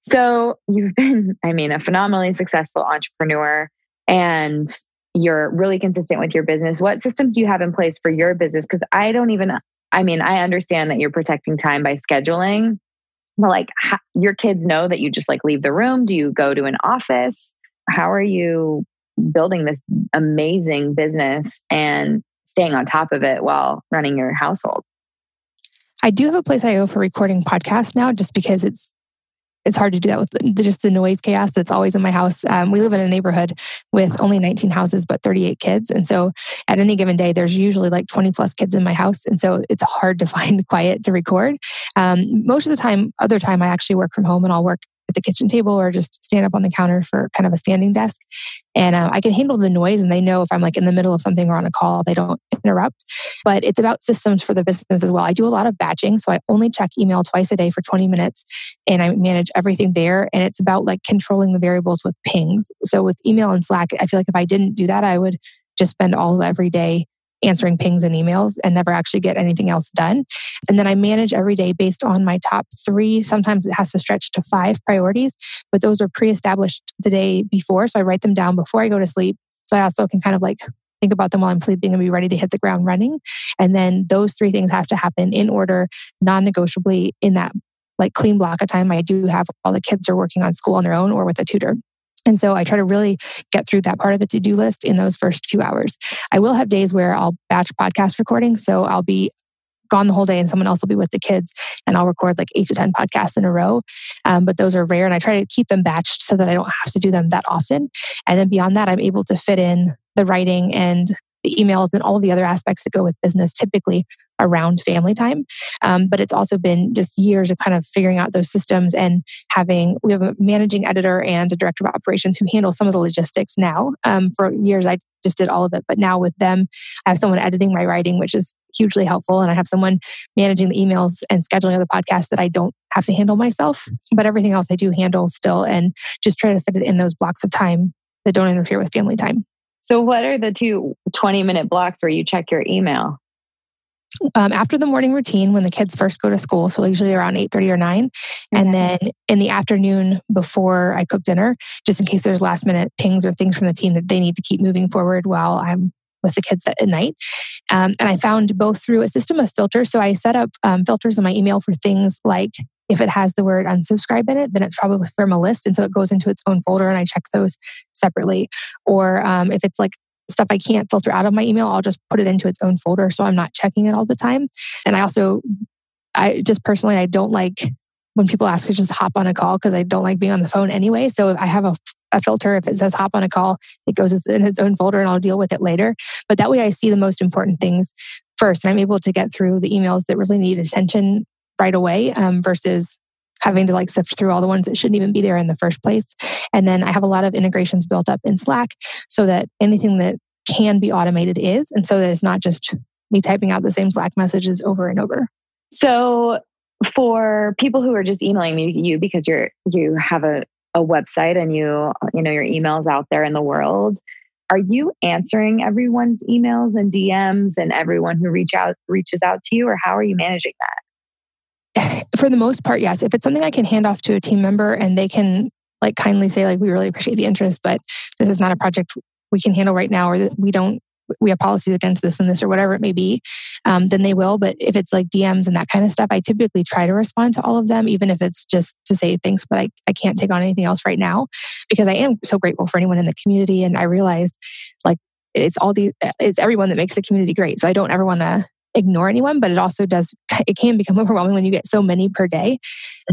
[SPEAKER 1] So you've been, I mean, a phenomenally successful entrepreneur and you're really consistent with your business. What systems do you have in place for your business? Because I don't even, I mean, I understand that you're protecting time by scheduling, but like your kids know that you just like leave the room. Do you go to an office? How are you building this amazing business and staying on top of it while running your household?
[SPEAKER 2] I do have a place I go for recording podcasts now just because it's it's hard to do that with just the noise chaos that's always in my house. Um, we live in a neighborhood with only 19 houses, but 38 kids. And so at any given day, there's usually like 20 plus kids in my house. And so it's hard to find quiet to record. Um, most of the time, other time, I actually work from home and I'll work at the kitchen table or just stand up on the counter for kind of a standing desk. And uh, I can handle the noise and they know if I'm like in the middle of something or on a call, they don't interrupt. But it's about systems for the business as well. I do a lot of batching. So I only check email twice a day for 20 minutes and I manage everything there. And it's about like controlling the variables with pings. So with email and Slack, I feel like if I didn't do that, I would just spend all of every day answering pings and emails and never actually get anything else done. And then I manage every day based on my top three. Sometimes it has to stretch to five priorities, but those are pre established the day before. So I write them down before I go to sleep. So I also can kind of like think about them while I'm sleeping and be ready to hit the ground running. And then those three things have to happen in order, non negotiably in that like clean block of time. I do have all the kids are working on school on their own or with a tutor. And so I try to really get through that part of the to do list in those first few hours. I will have days where I'll batch podcast recordings. So I'll be gone the whole day and someone else will be with the kids and I'll record like eight to 10 podcasts in a row. Um, but those are rare and I try to keep them batched so that I don't have to do them that often. And then beyond that, I'm able to fit in the writing and the emails and all the other aspects that go with business typically around family time. Um, but it's also been just years of kind of figuring out those systems and having, we have a managing editor and a director of operations who handle some of the logistics now. Um, for years, I just did all of it. But now with them, I have someone editing my writing, which is hugely helpful. And I have someone managing the emails and scheduling of the podcast that I don't have to handle myself. But everything else I do handle still and just try to fit it in those blocks of time that don't interfere with family time.
[SPEAKER 1] So, what are the two 20 minute blocks where you check your email?
[SPEAKER 2] Um, after the morning routine, when the kids first go to school, so usually around 8.30 or 9. And then in the afternoon before I cook dinner, just in case there's last minute pings or things from the team that they need to keep moving forward while I'm with the kids at night. Um, and I found both through a system of filters. So I set up um, filters in my email for things like if it has the word unsubscribe in it, then it's probably from a list. And so it goes into its own folder and I check those separately. Or um, if it's like stuff I can't filter out of my email, I'll just put it into its own folder so I'm not checking it all the time. And I also, I just personally, I don't like when people ask to just hop on a call because I don't like being on the phone anyway. So if I have a, a filter, if it says hop on a call, it goes in its own folder and I'll deal with it later. But that way I see the most important things first and I'm able to get through the emails that really need attention right away um, versus having to like sift through all the ones that shouldn't even be there in the first place. And then I have a lot of integrations built up in Slack so that anything that can be automated is, and so that it's not just me typing out the same Slack messages over and over.
[SPEAKER 1] So for people who are just emailing me you because you're you have a, a website and you you know your emails out there in the world are you answering everyone's emails and DMs and everyone who reach out reaches out to you or how are you managing that
[SPEAKER 2] for the most part, yes. If it's something I can hand off to a team member and they can like kindly say, like, we really appreciate the interest, but this is not a project we can handle right now, or that we don't, we have policies against this and this, or whatever it may be, um, then they will. But if it's like DMs and that kind of stuff, I typically try to respond to all of them, even if it's just to say thanks, but I, I can't take on anything else right now because I am so grateful for anyone in the community. And I realized like it's all the, it's everyone that makes the community great. So I don't ever want to ignore anyone, but it also does, it can become overwhelming when you get so many per day.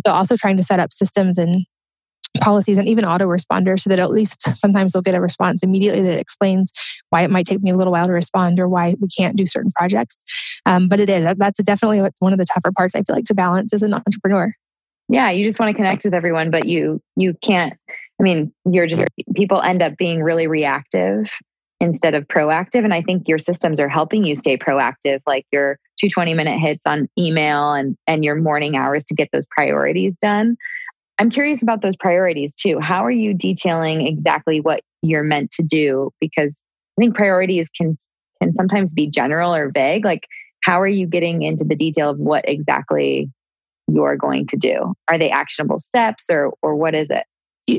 [SPEAKER 2] So also trying to set up systems and policies and even autoresponders so that at least sometimes they'll get a response immediately that explains why it might take me a little while to respond or why we can't do certain projects. Um, but it is, that's definitely one of the tougher parts I feel like to balance as an entrepreneur.
[SPEAKER 1] Yeah, you just want to connect with everyone, but you you can't. I mean, you're just people end up being really reactive instead of proactive. And I think your systems are helping you stay proactive, like your 220 minute hits on email and, and your morning hours to get those priorities done. I'm curious about those priorities too. How are you detailing exactly what you're meant to do? Because I think priorities can can sometimes be general or vague. Like, how are you getting into the detail of what exactly you're going to do? Are they actionable steps or or what is it?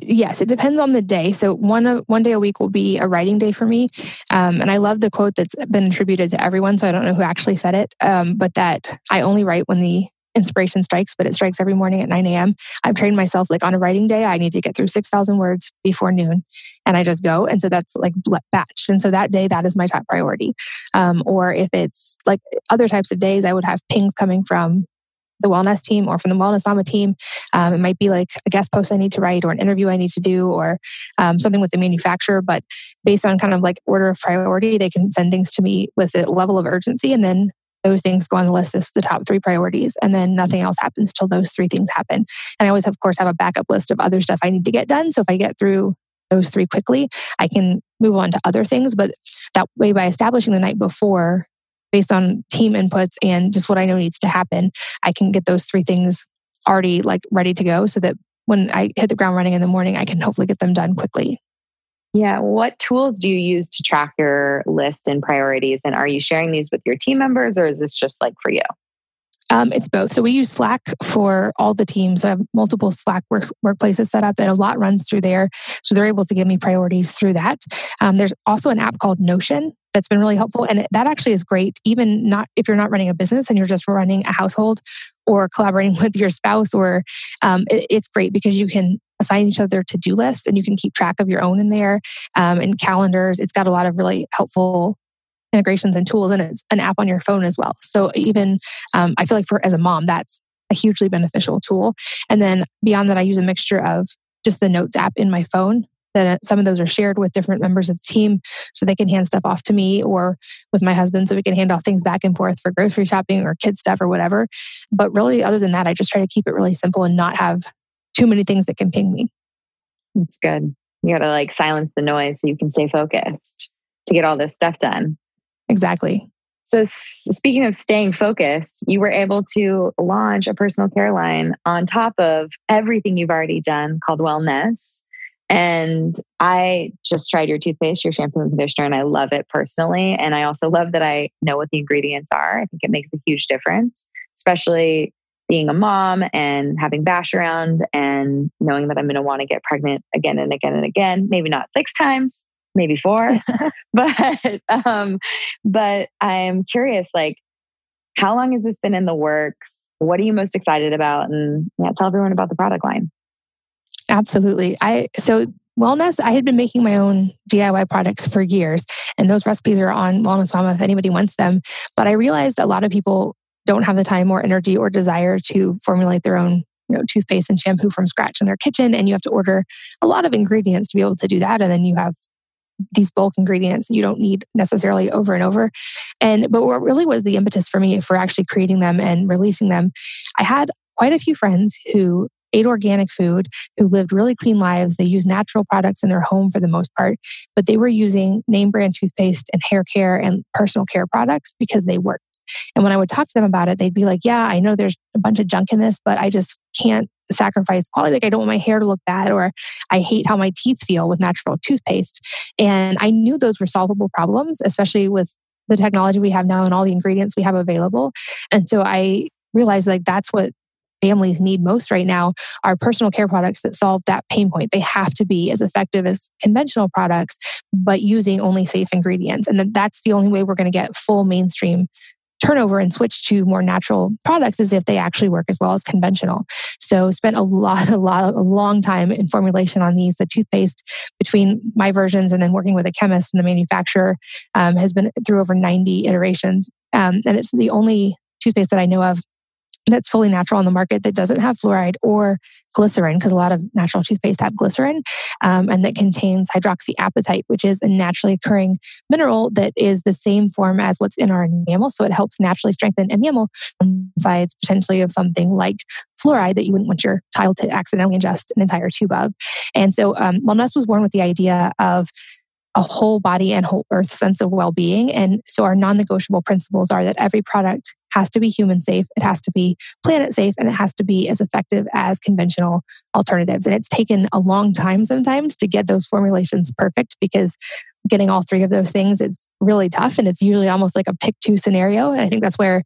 [SPEAKER 2] Yes, it depends on the day. So one one day a week will be a writing day for me, um, and I love the quote that's been attributed to everyone. So I don't know who actually said it, um, but that I only write when the inspiration strikes, but it strikes every morning at 9 a.m. I've trained myself like on a writing day, I need to get through 6,000 words before noon and I just go. And so that's like batched. And so that day, that is my top priority. Um, or if it's like other types of days, I would have pings coming from the Wellnesse team or from the wellness mama team. Um, it might be like a guest post I need to write or an interview I need to do or um, something with the manufacturer. But based on kind of like order of priority, they can send things to me with a level of urgency. And then those things go on the list as the top three priorities. And then nothing else happens till those three things happen. And I always, of course, have a backup list of other stuff I need to get done. So if I get through those three quickly, I can move on to other things. But that way, by establishing the night before, based on team inputs and just what I know needs to happen, I can get those three things already like ready to go so that when I hit the ground running in the morning, I can hopefully get them done quickly.
[SPEAKER 1] Yeah. What tools do you use to track your list and priorities? And are you sharing these with your team members or is this just like for you?
[SPEAKER 2] Um, it's both. So we use Slack for all the teams. I have multiple Slack work, workplaces set up, and a lot runs through there. So they're able to give me priorities through that. Um, there's also an app called Notion that's been really helpful, and that actually is great. Even not if you're not running a business and you're just running a household or collaborating with your spouse, or um, it, it's great because you can assign each other to do lists and you can keep track of your own in there um, and calendars. It's got a lot of really helpful integrations and tools and it's an app on your phone as well. So even um, i feel like for as a mom that's a hugely beneficial tool. And then beyond that i use a mixture of just the notes app in my phone that uh, some of those are shared with different members of the team so they can hand stuff off to me or with my husband so we can hand off things back and forth for grocery shopping or kid stuff or whatever. But really other than that i just try to keep it really simple and not have too many things that can ping me.
[SPEAKER 1] That's good. You got to like silence the noise so you can stay focused to get all this stuff done
[SPEAKER 2] Exactly.
[SPEAKER 1] So, speaking of staying focused, you were able to launch a personal care line on top of everything you've already done called Wellnesse. And I just tried your toothpaste, your shampoo and conditioner, and I love it personally. And I also love that I know what the ingredients are. I think it makes a huge difference, especially being a mom and having Bash around and knowing that I'm going to want to get pregnant again and again and again. Maybe not six times, maybe four. but um, but I'm curious, like, how long has this been in the works? What are you most excited about? And yeah, tell everyone about the product line.
[SPEAKER 2] Absolutely. I so Wellnesse i had been making my own diy products for years and those recipes are on wellness mama if anybody wants them but i realized a lot of people don't have the time or energy or desire to formulate their own you know toothpaste and shampoo from scratch in their kitchen and you have to order a lot of ingredients to be able to do that and then you have these bulk ingredients you don't need necessarily over and over. And but what really was the impetus for me for actually creating them and releasing them, I had quite a few friends who ate organic food, who lived really clean lives. They use natural products in their home for the most part, but they were using name brand toothpaste and hair care and personal care products because they worked. And when I would talk to them about it, they'd be like, Yeah, I know there's a bunch of junk in this, but I just can't sacrifice quality. Like I don't want my hair to look bad, or I hate how my teeth feel with natural toothpaste. And I knew those were solvable problems, especially with the technology we have now and all the ingredients we have available. And so I realized like that's what families need most right now are personal care products that solve that pain point. They have to be as effective as conventional products, but using only safe ingredients. And that's the only way we're going to get full mainstream turnover and switch to more natural products is if they actually work as well as conventional. So spent a lot, a lot, a long time in formulation on these. The toothpaste between my versions and then working with a chemist and the manufacturer um, has been through over 90 iterations. Um, and it's the only toothpaste that I know of that's fully natural on the market that doesn't have fluoride or glycerin, because a lot of natural toothpaste have glycerin, um, and that contains hydroxyapatite, which is a naturally occurring mineral that is the same form as what's in our enamel. So it helps naturally strengthen enamel besides potentially of something like fluoride that you wouldn't want your child to accidentally ingest an entire tube of. And so um, Wellnesse was born with the idea of a whole body and whole earth sense of well being. And so our non negotiable principles are that every product has to be human safe, it has to be planet safe, and it has to be as effective as conventional alternatives. And it's taken a long time sometimes to get those formulations perfect because getting all three of those things is really tough. And it's usually almost like a pick two scenario. And I think that's where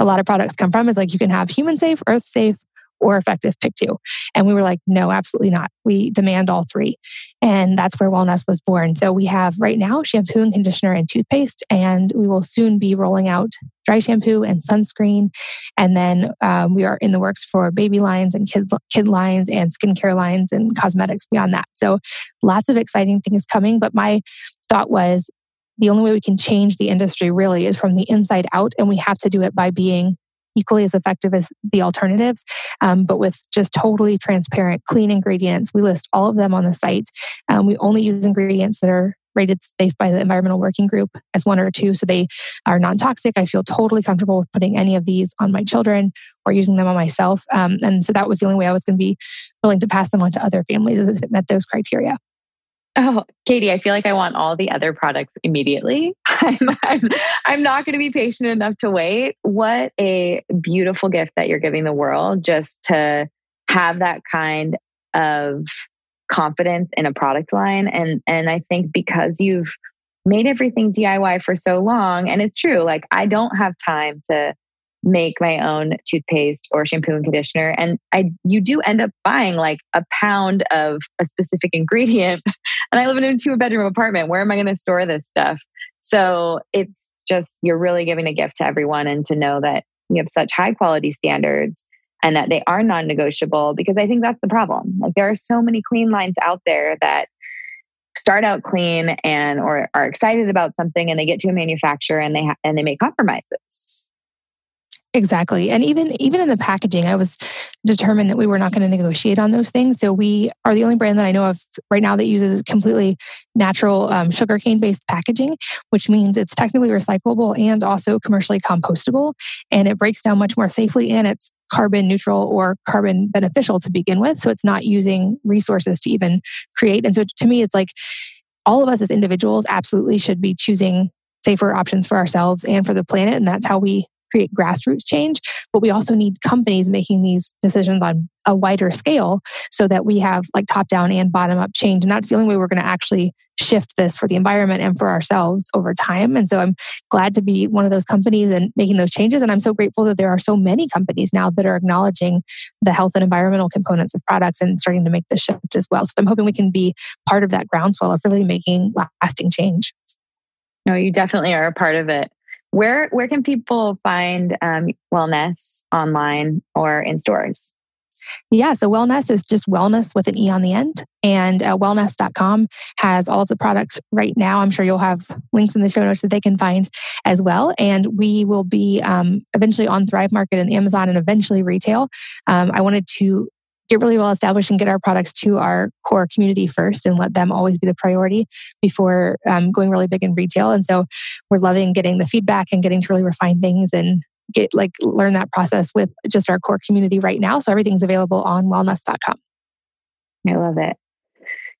[SPEAKER 2] a lot of products come from is like you can have human safe, earth safe, or effective pick two. And we were like, no, absolutely not. We demand all three. And that's where Wellnesse was born. So we have right now shampoo and conditioner and toothpaste, and we will soon be rolling out dry shampoo and sunscreen. And then um, we are in the works for baby lines and kids kid lines and skincare lines and cosmetics beyond that. So lots of exciting things coming. But my thought was the only way we can change the industry really is from the inside out, and we have to do it by being equally as effective as the alternatives, um, but with just totally transparent, clean ingredients. We list all of them on the site. Um, we only use ingredients that are rated safe by the environmental working group as one or two so they are non-toxic i feel totally comfortable with putting any of these on my children or using them on myself um, and so that was the only way i was going to be willing to pass them on to other families as if it met those criteria
[SPEAKER 1] Oh, Katie, I feel like I want all the other products immediately. I'm, I'm, I'm not going to be patient enough to wait. What a beautiful gift that you're giving the world just to have that kind of confidence in a product line. And, and I think because you've made everything DIY for so long, and it's true, like I don't have time to make my own toothpaste or shampoo and conditioner. And i you do end up buying like a pound of a specific ingredient. And i live in a two bedroom apartment. Where am i going to store this stuff? So it's just you're really giving a gift to everyone and to know that you have such high quality standards and that they are non-negotiable because i think that's the problem. Like there are so many clean lines out there that start out clean and or are excited about something and they get to a manufacturer and they ha- and they make compromises
[SPEAKER 2] Exactly. And even even in the packaging, I was determined that we were not going to negotiate on those things. So we are the only brand that I know of right now that uses completely natural um, sugarcane based packaging, which means it's technically recyclable and also commercially compostable. And it breaks down much more safely and it's carbon neutral or carbon beneficial to begin with. So it's not using resources to even create. And so to me, it's like all of us as individuals absolutely should be choosing safer options for ourselves and for the planet. And that's how we create grassroots change, but we also need companies making these decisions on a wider scale so that we have like top down and bottom up change. And that's the only way we're going to actually shift this for the environment and for ourselves over time. And so I'm glad to be one of those companies and making those changes. And I'm so grateful that there are so many companies now that are acknowledging the health and environmental components of products and starting to make the shift as well. So I'm hoping we can be part of that groundswell of really making lasting change.
[SPEAKER 1] No, you definitely are a part of it. Where where can people find um, Wellnesse online or in stores?
[SPEAKER 2] Yeah, so Wellnesse is just wellness with an E on the end. And uh, wellnesse.com has all of the products right now. I'm sure you'll have links in the show notes that they can find as well. And we will be um, eventually on Thrive Market and Amazon and eventually retail. Um, I wanted to get really well established and get our products to our core community first and let them always be the priority before um, going really big in retail. And so we're loving getting the feedback and getting to really refine things and get like learn that process with just our core community right now. So everything's available on wellnesse.com.
[SPEAKER 1] I love it.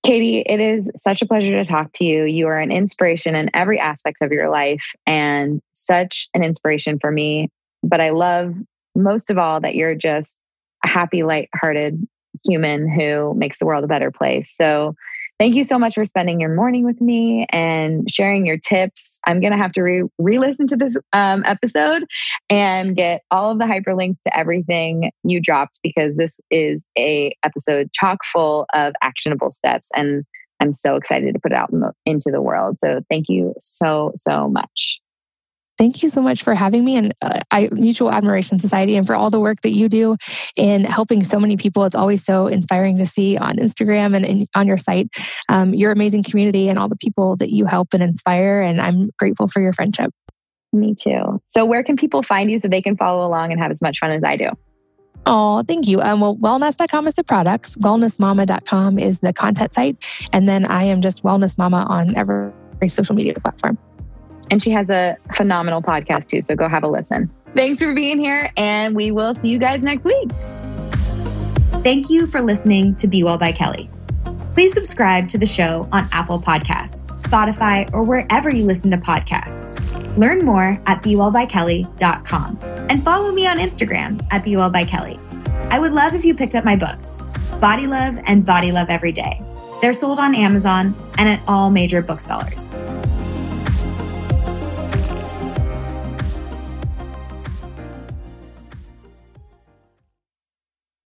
[SPEAKER 1] Katie, it is such a pleasure to talk to you. You are an inspiration in every aspect of your life and such an inspiration for me. But I love most of all that you're just happy, light-hearted human who makes the world a better place. So thank you so much for spending your morning with me and sharing your tips. I'm going to have to re listen to this um, episode and get all of the hyperlinks to everything you dropped because this is a episode chock full of actionable steps. And I'm so excited to put it out in the, into the world. So thank you so, so much.
[SPEAKER 2] Thank you so much for having me and uh, I, Mutual Admiration Society and for all the work that you do in helping so many people. It's always so inspiring to see on Instagram and in, on your site um, your amazing community and all the people that you help and inspire. And I'm grateful for your friendship.
[SPEAKER 1] Me too. So, where can people find you so they can follow along and have as much fun as I do?
[SPEAKER 2] Oh, thank you. Um, well, wellnesse.com is the products, wellnessmama.com is the content site. And then I am just Wellness Mama on every social media platform.
[SPEAKER 1] And she has a phenomenal podcast too. So go have a listen. Thanks for being here, and we will see you guys next week.
[SPEAKER 3] Thank you for listening to Be Well by Kelly. Please subscribe to the show on Apple Podcasts, Spotify, or wherever you listen to podcasts. Learn more at BeWellByKelly.com and follow me on Instagram at BeWellByKelly. I would love if you picked up my books, Body Love and Body Love Every Day. They're sold on Amazon and at all major booksellers.